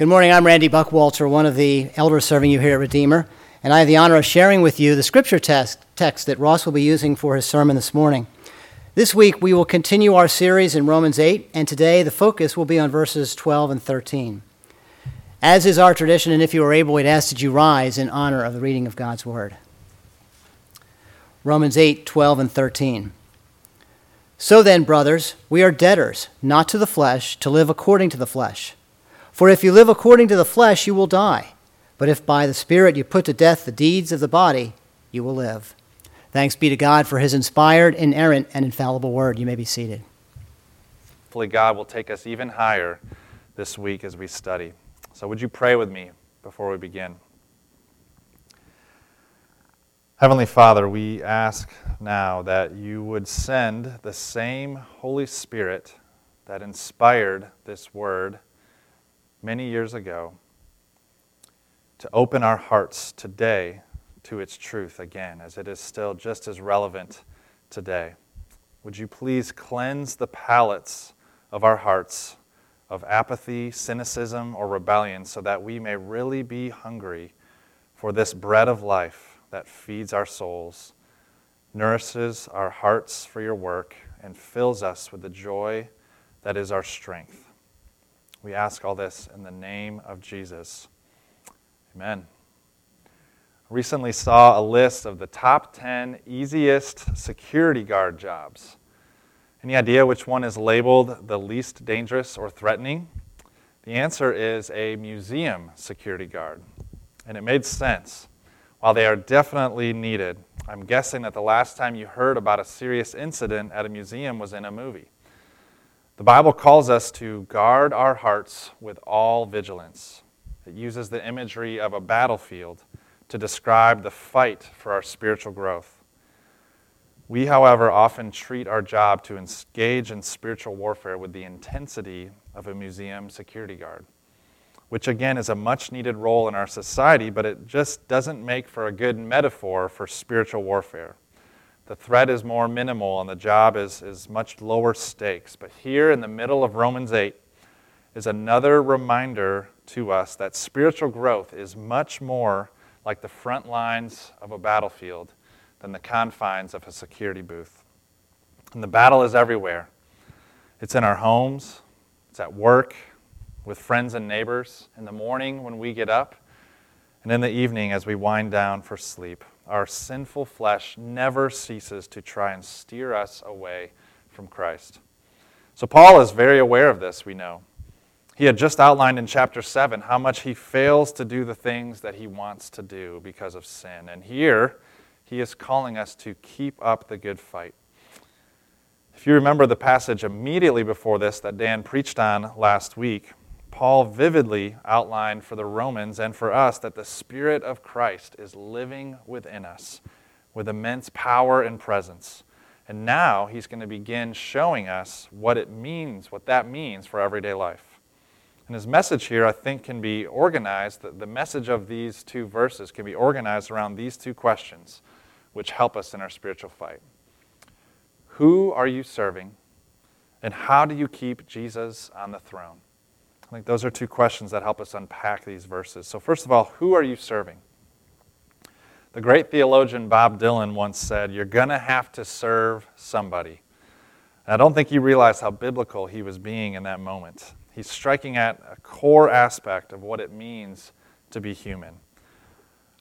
Good morning. I'm Randy Buckwalter, one of the elders serving you here at Redeemer, and I have the honor of sharing with you the scripture text, text that Ross will be using for his sermon this morning. This week, we will continue our series in Romans 8, and today the focus will be on verses 12 and 13. As is our tradition, and if you are able, we'd ask that you rise in honor of the reading of God's Word. Romans 8, 12 and 13. So then, brothers, we are debtors, not to the flesh, to live according to the flesh. For if you live according to the flesh, you will die. But if by the Spirit you put to death the deeds of the body, you will live. Thanks be to God for his inspired, inerrant, and infallible word. You may be seated. Hopefully, God will take us even higher this week as we study. So, would you pray with me before we begin? Heavenly Father, we ask now that you would send the same Holy Spirit that inspired this word many years ago to open our hearts today to its truth again, as it is still just as relevant today. Would you please cleanse the palates of our hearts of apathy, cynicism, or rebellion so that we may really be hungry for this bread of life that feeds our souls, nourishes our hearts for your work, and fills us with the joy that is our strength. We ask all this in the name of Jesus. Amen. Recently saw a list of the top 10 easiest security guard jobs. Any idea which one is labeled the least dangerous or threatening? The answer is a museum security guard. And it made sense. While they are definitely needed, I'm guessing that the last time you heard about a serious incident at a museum was in a movie. The Bible calls us to guard our hearts with all vigilance. It uses the imagery of a battlefield to describe the fight for our spiritual growth. We, however, often treat our job to engage in spiritual warfare with the intensity of a museum security guard which again is a much needed role in our society, but it just doesn't make for a good metaphor for spiritual warfare. The threat is more minimal and the job is, is much lower stakes. But here in the middle of Romans 8 is another reminder to us that spiritual growth is much more like the front lines of a battlefield than the confines of a security booth. And the battle is everywhere. It's in our homes, it's at work, with friends and neighbors in the morning when we get up, and in the evening as we wind down for sleep. Our sinful flesh never ceases to try and steer us away from Christ. So, Paul is very aware of this, we know. He had just outlined in chapter 7 how much he fails to do the things that he wants to do because of sin. And here, he is calling us to keep up the good fight. If you remember the passage immediately before this that Dan preached on last week, Paul vividly outlined for the Romans and for us that the Spirit of Christ is living within us with immense power and presence. And now he's going to begin showing us what it means, what that means for everyday life. And his message here, I think, can be organized. The message of these two verses can be organized around these two questions, which help us in our spiritual fight. Who are you serving? And how do you keep Jesus on the throne? I think those are two questions that help us unpack these verses. So, first of all, who are you serving? The great theologian Bob Dylan once said, You're going to have to serve somebody. And I don't think you realize how biblical he was being in that moment. He's striking at a core aspect of what it means to be human.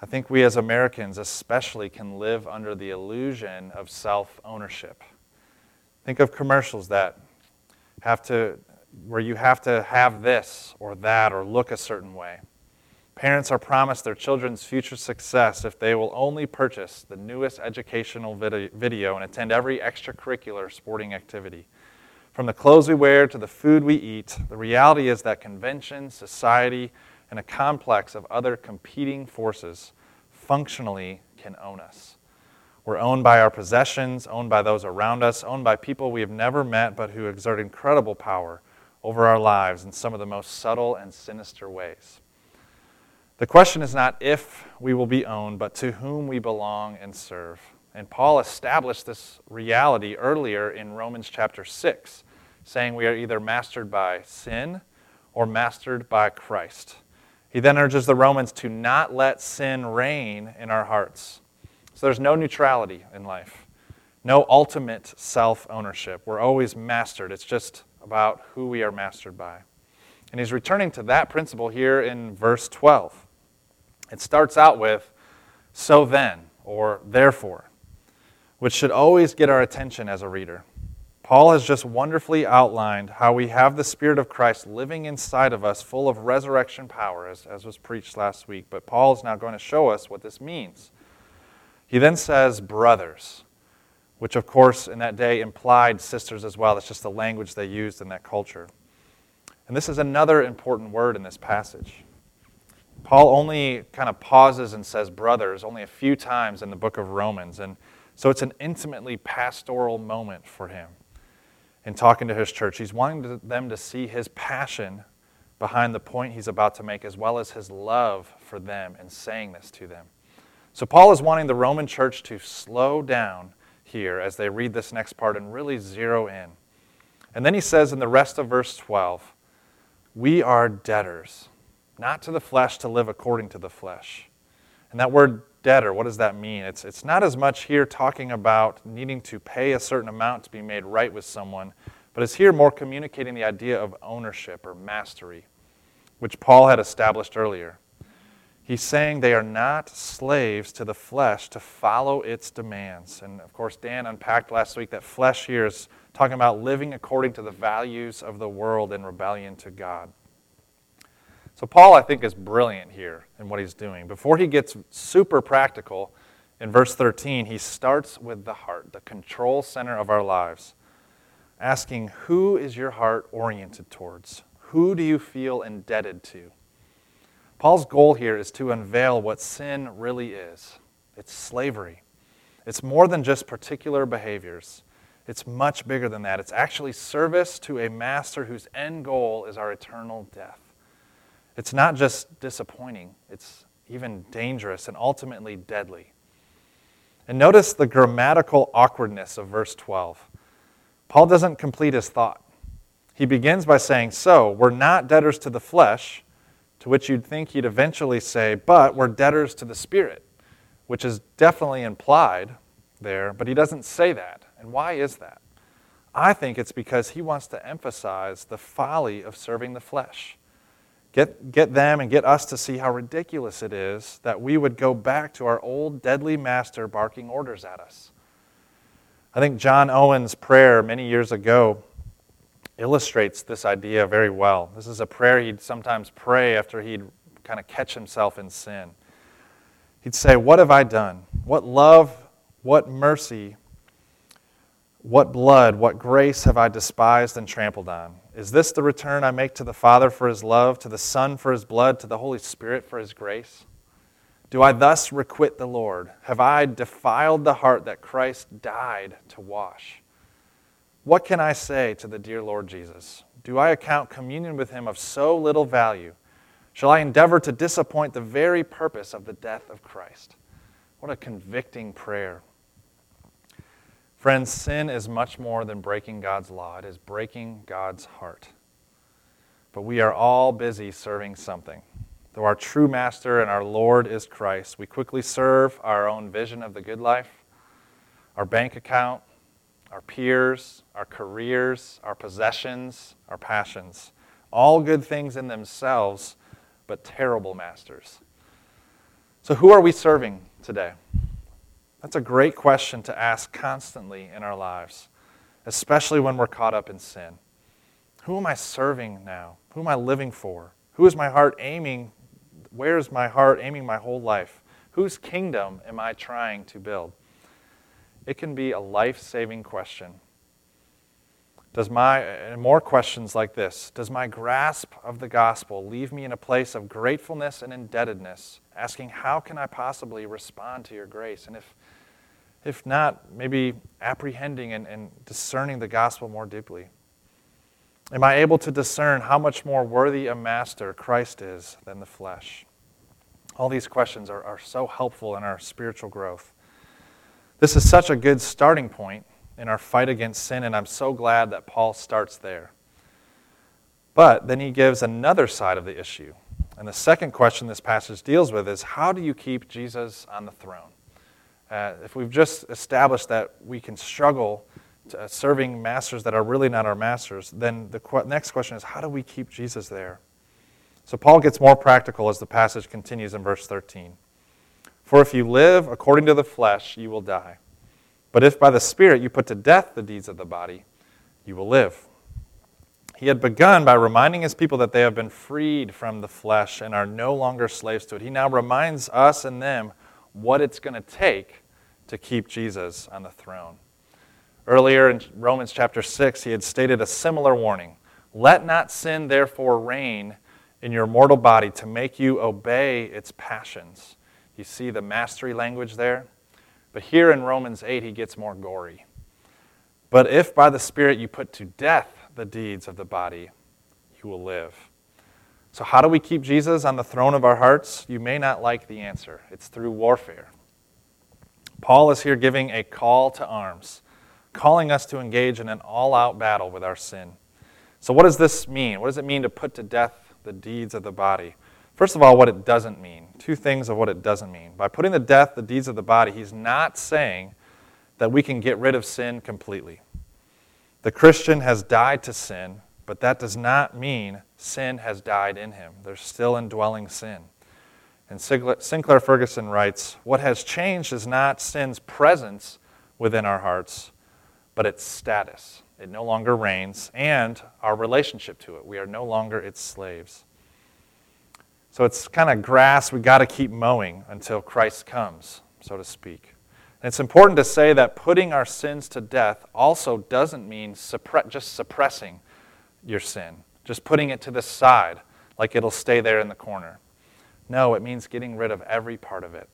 I think we as Americans, especially, can live under the illusion of self ownership. Think of commercials that have to where you have to have this or that or look a certain way. Parents are promised their children's future success if they will only purchase the newest educational video and attend every extracurricular sporting activity. From the clothes we wear to the food we eat, the reality is that convention, society, and a complex of other competing forces functionally can own us. We're owned by our possessions, owned by those around us, owned by people we have never met but who exert incredible power over our lives in some of the most subtle and sinister ways. The question is not if we will be owned, but to whom we belong and serve. And Paul established this reality earlier in Romans chapter 6, saying we are either mastered by sin or mastered by Christ. He then urges the Romans to not let sin reign in our hearts. So there's no neutrality in life, no ultimate self ownership. We're always mastered. It's just about who we are mastered by. And he's returning to that principle here in verse 12. It starts out with, so then, or therefore, which should always get our attention as a reader. Paul has just wonderfully outlined how we have the Spirit of Christ living inside of us, full of resurrection power, as, as was preached last week. But Paul is now going to show us what this means. He then says, brothers, which of course in that day implied sisters as well. That's just the language they used in that culture. And this is another important word in this passage. Paul only kind of pauses and says brothers only a few times in the book of Romans. And so it's an intimately pastoral moment for him in talking to his church. He's wanting them to see his passion behind the point he's about to make, as well as his love for them and saying this to them. So, Paul is wanting the Roman church to slow down here as they read this next part and really zero in. And then he says in the rest of verse 12, We are debtors, not to the flesh to live according to the flesh. And that word debtor, what does that mean? It's, it's not as much here talking about needing to pay a certain amount to be made right with someone, but it's here more communicating the idea of ownership or mastery, which Paul had established earlier. He's saying they are not slaves to the flesh to follow its demands. And of course, Dan unpacked last week that flesh here is talking about living according to the values of the world in rebellion to God. So, Paul, I think, is brilliant here in what he's doing. Before he gets super practical, in verse 13, he starts with the heart, the control center of our lives, asking, Who is your heart oriented towards? Who do you feel indebted to? Paul's goal here is to unveil what sin really is it's slavery. It's more than just particular behaviors. It's much bigger than that. It's actually service to a master whose end goal is our eternal death. It's not just disappointing, it's even dangerous and ultimately deadly. And notice the grammatical awkwardness of verse 12. Paul doesn't complete his thought. He begins by saying, So, we're not debtors to the flesh, to which you'd think he'd eventually say, But we're debtors to the Spirit, which is definitely implied there, but he doesn't say that. And why is that? I think it's because he wants to emphasize the folly of serving the flesh. Get, get them and get us to see how ridiculous it is that we would go back to our old deadly master barking orders at us. I think John Owen's prayer many years ago illustrates this idea very well. This is a prayer he'd sometimes pray after he'd kind of catch himself in sin. He'd say, What have I done? What love, what mercy, what blood, what grace have I despised and trampled on? Is this the return I make to the Father for his love, to the Son for his blood, to the Holy Spirit for his grace? Do I thus requite the Lord? Have I defiled the heart that Christ died to wash? What can I say to the dear Lord Jesus? Do I account communion with him of so little value? Shall I endeavor to disappoint the very purpose of the death of Christ? What a convicting prayer. Friends, sin is much more than breaking God's law, it is breaking God's heart. But we are all busy serving something. Though our true master and our Lord is Christ, we quickly serve our own vision of the good life, our bank account, our peers, our careers, our possessions, our passions. All good things in themselves, but terrible masters. So, who are we serving today? That's a great question to ask constantly in our lives, especially when we're caught up in sin. Who am I serving now? Who am I living for? Who is my heart aiming? Where is my heart aiming my whole life? Whose kingdom am I trying to build? It can be a life saving question. Does my, and more questions like this, does my grasp of the gospel leave me in a place of gratefulness and indebtedness, asking, how can I possibly respond to your grace? And if, if not, maybe apprehending and, and discerning the gospel more deeply. Am I able to discern how much more worthy a master Christ is than the flesh? All these questions are, are so helpful in our spiritual growth. This is such a good starting point in our fight against sin, and I'm so glad that Paul starts there. But then he gives another side of the issue. And the second question this passage deals with is how do you keep Jesus on the throne? Uh, if we've just established that we can struggle to, uh, serving masters that are really not our masters, then the qu- next question is how do we keep Jesus there? So Paul gets more practical as the passage continues in verse 13. For if you live according to the flesh, you will die. But if by the Spirit you put to death the deeds of the body, you will live. He had begun by reminding his people that they have been freed from the flesh and are no longer slaves to it. He now reminds us and them what it's going to take to keep Jesus on the throne. Earlier in Romans chapter 6, he had stated a similar warning Let not sin therefore reign in your mortal body to make you obey its passions. You see the mastery language there? But here in Romans 8, he gets more gory. But if by the Spirit you put to death the deeds of the body, you will live. So, how do we keep Jesus on the throne of our hearts? You may not like the answer. It's through warfare. Paul is here giving a call to arms, calling us to engage in an all out battle with our sin. So, what does this mean? What does it mean to put to death the deeds of the body? First of all, what it doesn't mean. Two things of what it doesn't mean. By putting to death the deeds of the body, he's not saying that we can get rid of sin completely. The Christian has died to sin, but that does not mean sin has died in him. There's still indwelling sin. And Sinclair Ferguson writes What has changed is not sin's presence within our hearts, but its status. It no longer reigns, and our relationship to it. We are no longer its slaves. So it's kind of grass we got to keep mowing until Christ comes, so to speak. And it's important to say that putting our sins to death also doesn't mean suppre- just suppressing your sin, just putting it to the side like it'll stay there in the corner. No, it means getting rid of every part of it.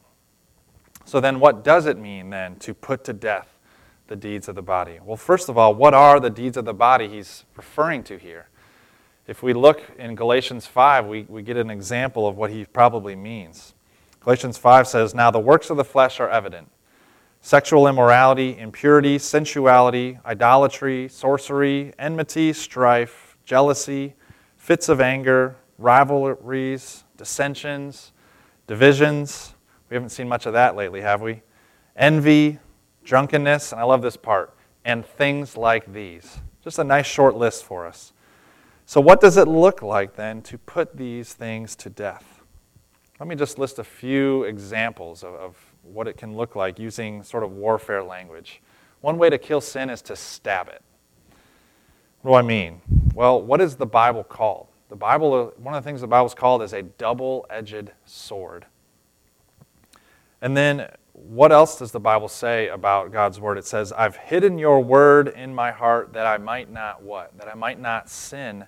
So then, what does it mean then to put to death the deeds of the body? Well, first of all, what are the deeds of the body he's referring to here? If we look in Galatians 5, we, we get an example of what he probably means. Galatians 5 says, Now the works of the flesh are evident sexual immorality, impurity, sensuality, idolatry, sorcery, enmity, strife, jealousy, fits of anger, rivalries, dissensions, divisions. We haven't seen much of that lately, have we? Envy, drunkenness, and I love this part, and things like these. Just a nice short list for us. So, what does it look like then to put these things to death? Let me just list a few examples of, of what it can look like using sort of warfare language. One way to kill sin is to stab it. What do I mean? Well, what is the Bible called? The Bible, uh, one of the things the Bible is called is a double edged sword. And then what else does the Bible say about God's word? It says, I've hidden your word in my heart that I might not what? That I might not sin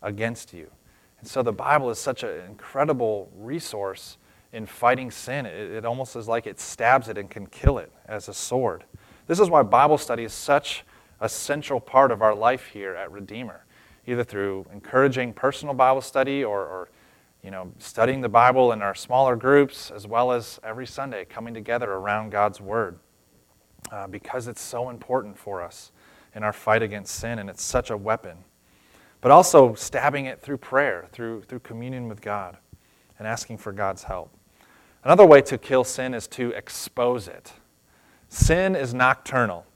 against you. And so the Bible is such an incredible resource in fighting sin. It, it almost is like it stabs it and can kill it as a sword. This is why Bible study is such a central part of our life here at Redeemer, either through encouraging personal Bible study or, or you know, studying the Bible in our smaller groups, as well as every Sunday coming together around God's Word, uh, because it's so important for us in our fight against sin, and it's such a weapon. But also stabbing it through prayer, through, through communion with God, and asking for God's help. Another way to kill sin is to expose it. Sin is nocturnal.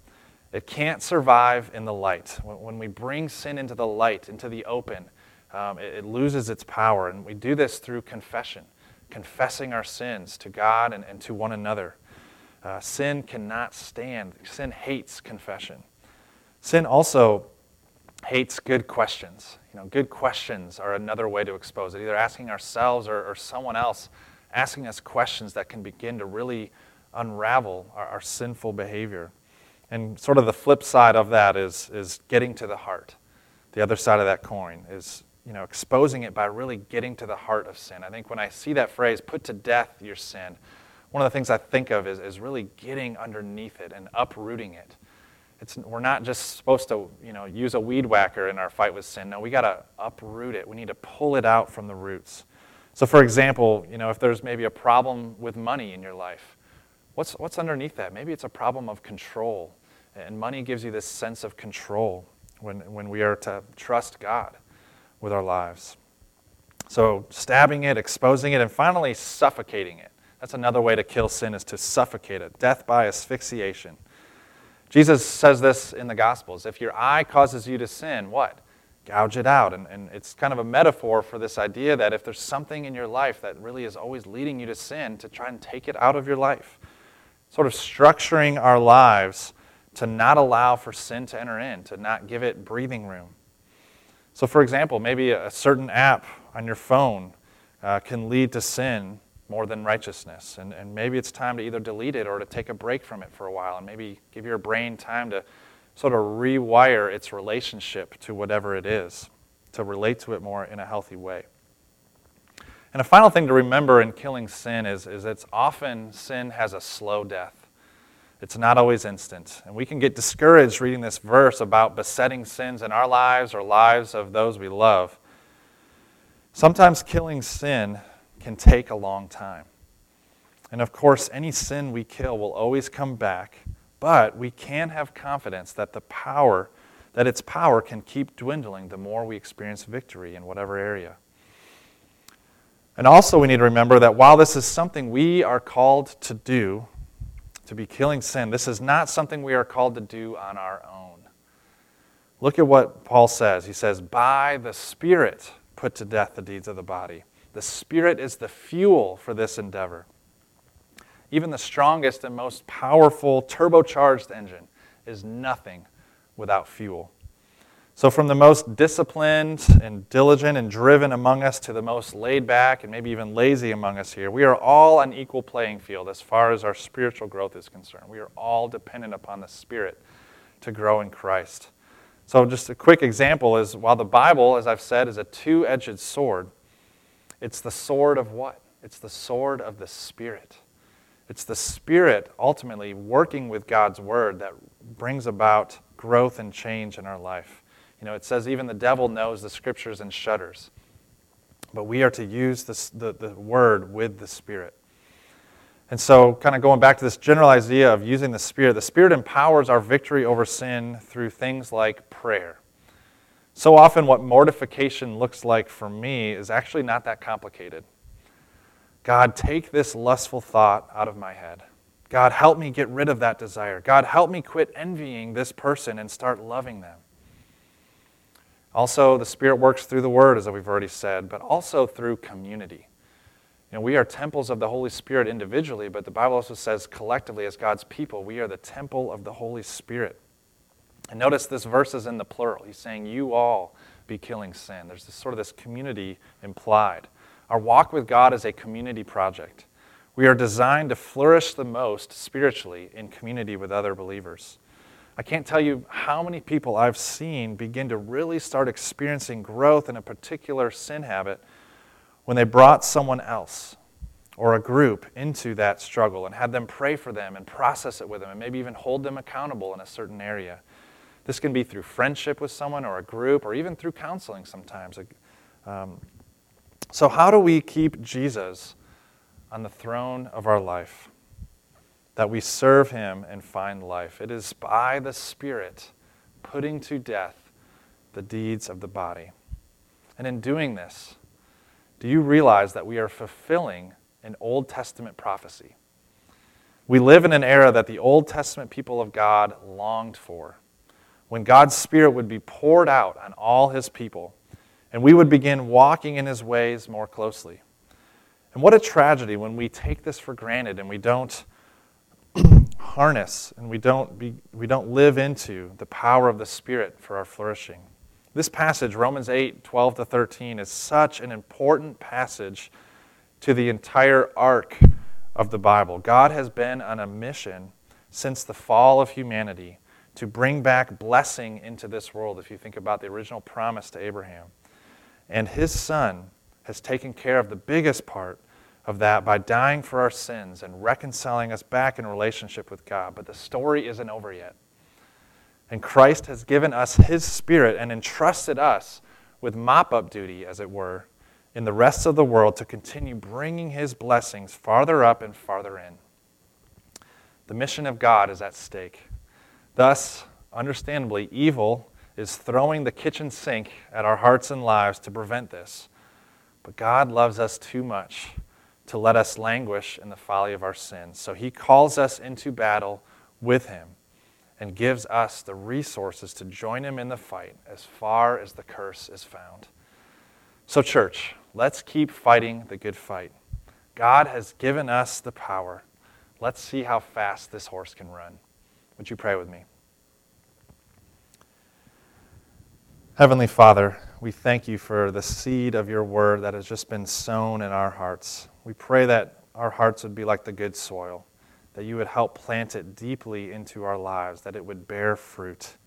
It can't survive in the light. When we bring sin into the light, into the open, um, it, it, loses its power. And we do this through confession, confessing our sins to God and, and to one another. Uh, sin cannot stand, sin hates confession. Sin also hates good questions. You know, good questions are another way to expose it, either asking ourselves or, or someone else asking us questions that can begin to really unravel our, our, sinful behavior. And sort of the flip side of that is, is getting to the heart. The other side of that coin is you know, exposing it by really getting to the heart of sin. I think when I see that phrase, put to death your sin, one of the things I think of is, is really getting underneath it and uprooting it. It's, we're not just supposed to you know, use a weed whacker in our fight with sin. No, we got to uproot it. We need to pull it out from the roots. So, for example, you know, if there's maybe a problem with money in your life, what's, what's underneath that? Maybe it's a problem of control. And money gives you this sense of control when, when we are to trust God. With our lives. So, stabbing it, exposing it, and finally suffocating it. That's another way to kill sin is to suffocate it. Death by asphyxiation. Jesus says this in the Gospels. If your eye causes you to sin, what? Gouge it out. And, and it's kind of a metaphor for this idea that if there's something in your life that really is always leading you to sin, to try and take it out of your life. Sort of structuring our lives to not allow for sin to enter in, to not give it breathing room. So, for example, maybe a certain app on your phone uh, can lead to sin more than righteousness. And, and maybe it's time to either delete it or to take a break from it for a while and maybe give your brain time to sort of rewire its relationship to whatever it is, to relate to it more in a healthy way. And a final thing to remember in killing sin is, is it's often sin has a slow death. It's not always instant. And we can get discouraged reading this verse about besetting sins in our lives or lives of those we love. Sometimes killing sin can take a long time. And of course, any sin we kill will always come back, but we can have confidence that the power that its power can keep dwindling the more we experience victory in whatever area. And also, we need to remember that while this is something we are called to do, to be killing sin. This is not something we are called to do on our own. Look at what Paul says. He says, By the Spirit put to death the deeds of the body. The Spirit is the fuel for this endeavor. Even the strongest and most powerful turbocharged engine is nothing without fuel. So, from the most disciplined and diligent and driven among us to the most laid back and maybe even lazy among us here, we are all on equal playing field as far as our spiritual growth is concerned. We are all dependent upon the Spirit to grow in Christ. So, just a quick example is while the Bible, as I've said, is a two edged sword, it's the sword of what? It's the sword of the Spirit. It's the Spirit ultimately working with God's Word that brings about growth and change in our life. You know, it says even the devil knows the scriptures and shudders. But we are to use the, the word with the Spirit. And so, kind of going back to this general idea of using the Spirit, the Spirit empowers our victory over sin through things like prayer. So often, what mortification looks like for me is actually not that complicated. God, take this lustful thought out of my head. God, help me get rid of that desire. God, help me quit envying this person and start loving them. Also, the Spirit works through the Word, as we've already said, but also through community. You know, we are temples of the Holy Spirit individually, but the Bible also says collectively, as God's people, we are the temple of the Holy Spirit. And notice this verse is in the plural. He's saying, You all be killing sin. There's this, sort of this community implied. Our walk with God is a community project. We are designed to flourish the most spiritually in community with other believers. I can't tell you how many people I've seen begin to really start experiencing growth in a particular sin habit when they brought someone else or a group into that struggle and had them pray for them and process it with them and maybe even hold them accountable in a certain area. This can be through friendship with someone or a group or even through counseling sometimes. Um, so, how do we keep Jesus on the throne of our life? That we serve him and find life. It is by the Spirit putting to death the deeds of the body. And in doing this, do you realize that we are fulfilling an Old Testament prophecy? We live in an era that the Old Testament people of God longed for, when God's Spirit would be poured out on all his people, and we would begin walking in his ways more closely. And what a tragedy when we take this for granted and we don't harness and we don't, be, we don't live into the power of the Spirit for our flourishing. This passage, Romans 8 12 to 13, is such an important passage to the entire arc of the Bible. God has been on a mission since the fall of humanity to bring back blessing into this world, if you think about the original promise to Abraham. And his son has taken care of the biggest part of that by dying for our sins and reconciling us back in relationship with God. But the story isn't over yet. And Christ has given us His Spirit and entrusted us with mop up duty, as it were, in the rest of the world to continue bringing His blessings farther up and farther in. The mission of God is at stake. Thus, understandably, evil is throwing the kitchen sink at our hearts and lives to prevent this. But God loves us too much to let us languish in the folly of our sins. So he calls us into battle with him and gives us the resources to join him in the fight as far as the curse is found. So, church, let's keep fighting the good fight. God has given us the power. Let's see how fast this horse can run. Would you pray with me? Heavenly Father, we thank you for the seed of your word that has just been sown in our hearts. We pray that our hearts would be like the good soil, that you would help plant it deeply into our lives, that it would bear fruit.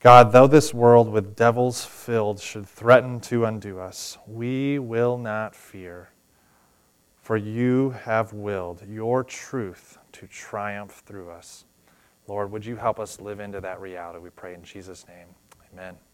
God, though this world with devils filled should threaten to undo us, we will not fear, for you have willed your truth to triumph through us. Lord, would you help us live into that reality? We pray in Jesus' name. Amen.